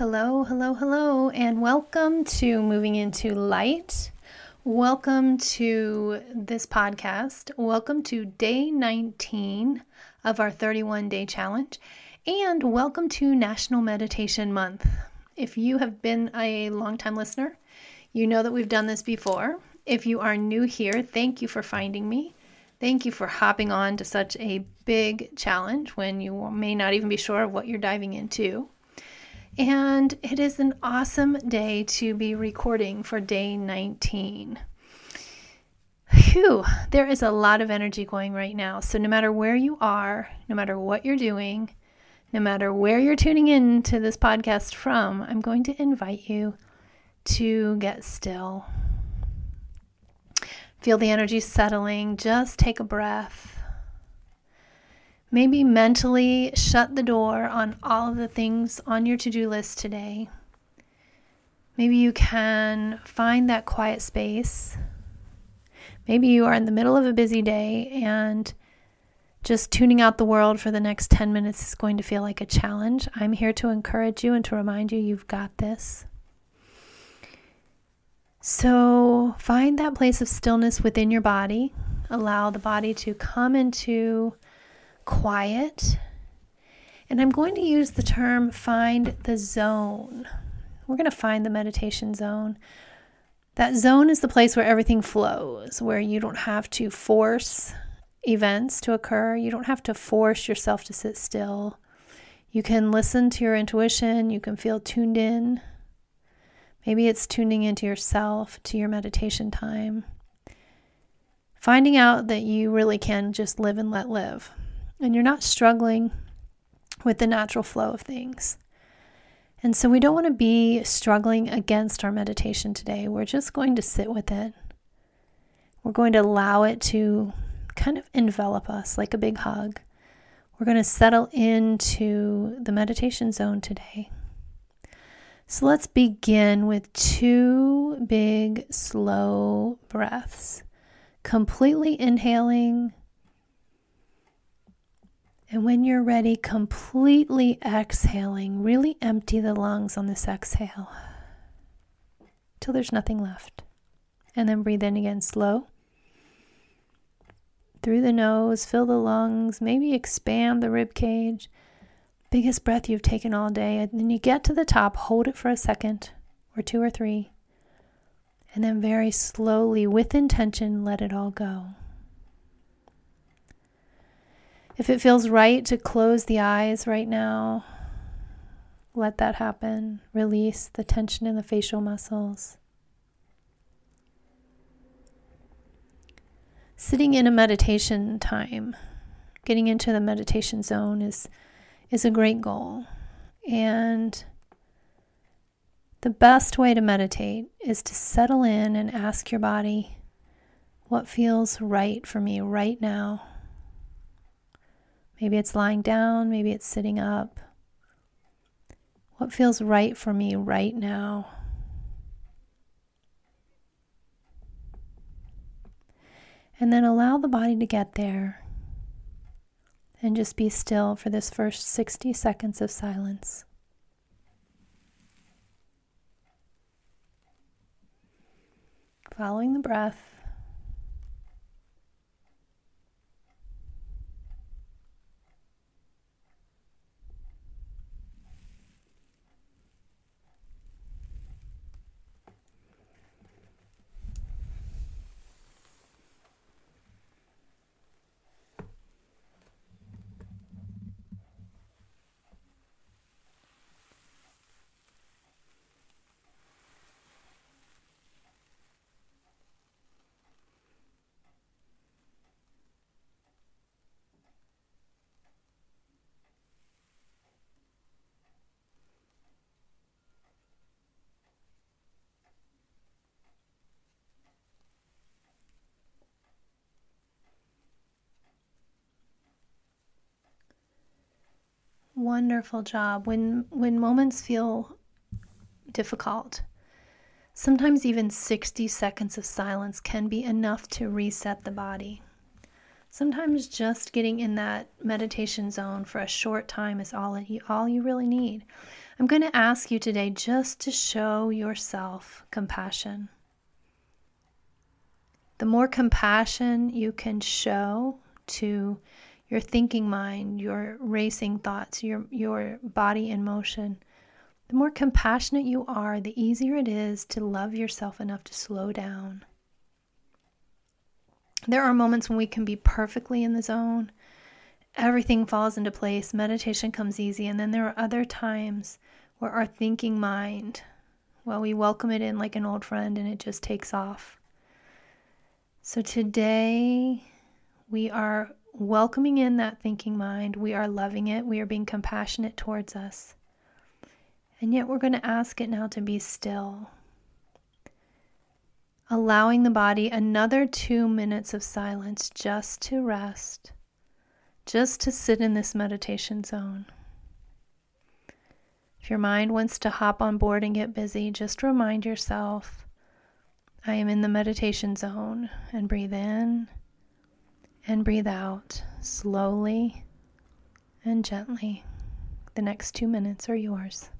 Hello, hello, hello, and welcome to Moving into Light. Welcome to this podcast. Welcome to day 19 of our 31 day challenge, and welcome to National Meditation Month. If you have been a long-time listener, you know that we've done this before. If you are new here, thank you for finding me. Thank you for hopping on to such a big challenge when you may not even be sure of what you're diving into. And it is an awesome day to be recording for day 19. Whew, there is a lot of energy going right now. So, no matter where you are, no matter what you're doing, no matter where you're tuning in to this podcast from, I'm going to invite you to get still. Feel the energy settling. Just take a breath. Maybe mentally shut the door on all of the things on your to do list today. Maybe you can find that quiet space. Maybe you are in the middle of a busy day and just tuning out the world for the next 10 minutes is going to feel like a challenge. I'm here to encourage you and to remind you you've got this. So find that place of stillness within your body. Allow the body to come into quiet. And I'm going to use the term find the zone. We're going to find the meditation zone. That zone is the place where everything flows, where you don't have to force events to occur. You don't have to force yourself to sit still. You can listen to your intuition. You can feel tuned in. Maybe it's tuning into yourself, to your meditation time. Finding out that you really can just live and let live and you're not struggling with the natural flow of things. And so we don't want to be struggling against our meditation today. We're just going to sit with it. We're going to allow it to kind of envelop us like a big hug. We're going to settle into the meditation zone today. So let's begin with two big, slow breaths. Completely inhaling and when you're ready, completely exhaling, really empty the lungs on this exhale till there's nothing left. And then breathe in again slow. Through the nose, fill the lungs, maybe expand the rib cage. Biggest breath you've taken all day. And then you get to the top, hold it for a second or two or three. And then very slowly, with intention, let it all go. If it feels right to close the eyes right now, let that happen. Release the tension in the facial muscles. Sitting in a meditation time, getting into the meditation zone is is a great goal. And the best way to meditate is to settle in and ask your body what feels right for me right now. Maybe it's lying down, maybe it's sitting up. What feels right for me right now? And then allow the body to get there. And just be still for this first 60 seconds of silence. Following the breath. Wonderful job. When when moments feel difficult, sometimes even 60 seconds of silence can be enough to reset the body. Sometimes just getting in that meditation zone for a short time is all you, all you really need. I'm going to ask you today just to show yourself compassion. The more compassion you can show to your thinking mind, your racing thoughts, your, your body in motion, the more compassionate you are, the easier it is to love yourself enough to slow down. There are moments when we can be perfectly in the zone, everything falls into place, meditation comes easy, and then there are other times where our thinking mind, well, we welcome it in like an old friend and it just takes off. So today, we are welcoming in that thinking mind. We are loving it. We are being compassionate towards us. And yet we're going to ask it now to be still. Allowing the body another two minutes of silence just to rest, just to sit in this meditation zone. If your mind wants to hop on board and get busy, just remind yourself I am in the meditation zone and breathe in and breathe out slowly and gently. The next two minutes are yours.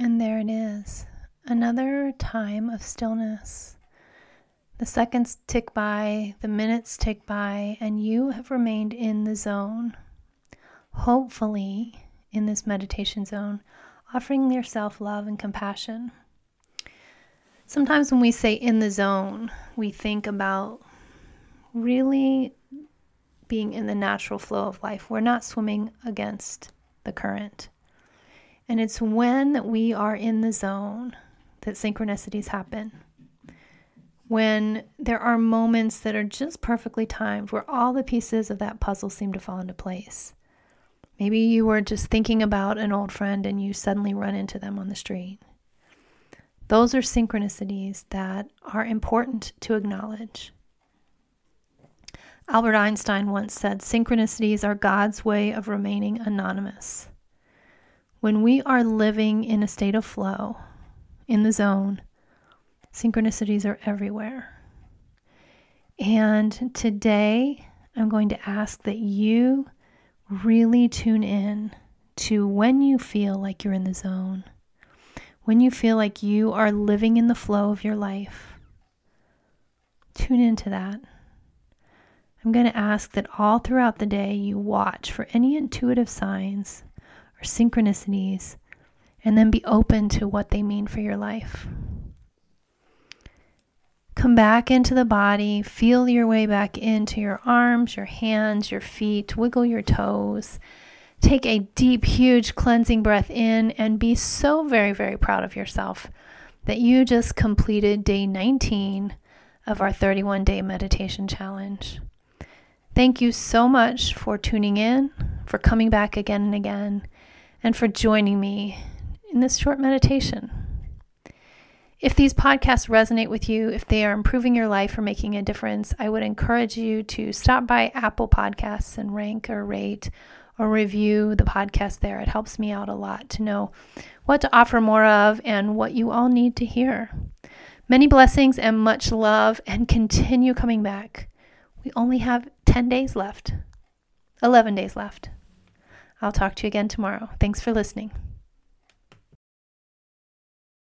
And there it is, another time of stillness. The seconds tick by, the minutes tick by, and you have remained in the zone. Hopefully, in this meditation zone, offering yourself love and compassion. Sometimes when we say in the zone, we think about really being in the natural flow of life. We're not swimming against the current. And it's when we are in the zone that synchronicities happen. When there are moments that are just perfectly timed, where all the pieces of that puzzle seem to fall into place. Maybe you were just thinking about an old friend and you suddenly run into them on the street. Those are synchronicities that are important to acknowledge. Albert Einstein once said synchronicities are God's way of remaining anonymous. When we are living in a state of flow, in the zone, synchronicities are everywhere. And today, I'm going to ask that you really tune in to when you feel like you're in the zone, when you feel like you are living in the flow of your life. Tune into that. I'm going to ask that all throughout the day you watch for any intuitive signs or synchronicities and then be open to what they mean for your life. Come back into the body, feel your way back into your arms, your hands, your feet, wiggle your toes. Take a deep, huge cleansing breath in and be so very, very proud of yourself that you just completed day 19 of our 31 day meditation challenge. Thank you so much for tuning in, for coming back again and again, and for joining me in this short meditation. If these podcasts resonate with you, if they are improving your life or making a difference, I would encourage you to stop by Apple Podcasts and rank or rate or review the podcast there. It helps me out a lot to know what to offer more of and what you all need to hear. Many blessings and much love, and continue coming back. We only have 10 days left, 11 days left. I'll talk to you again tomorrow. Thanks for listening.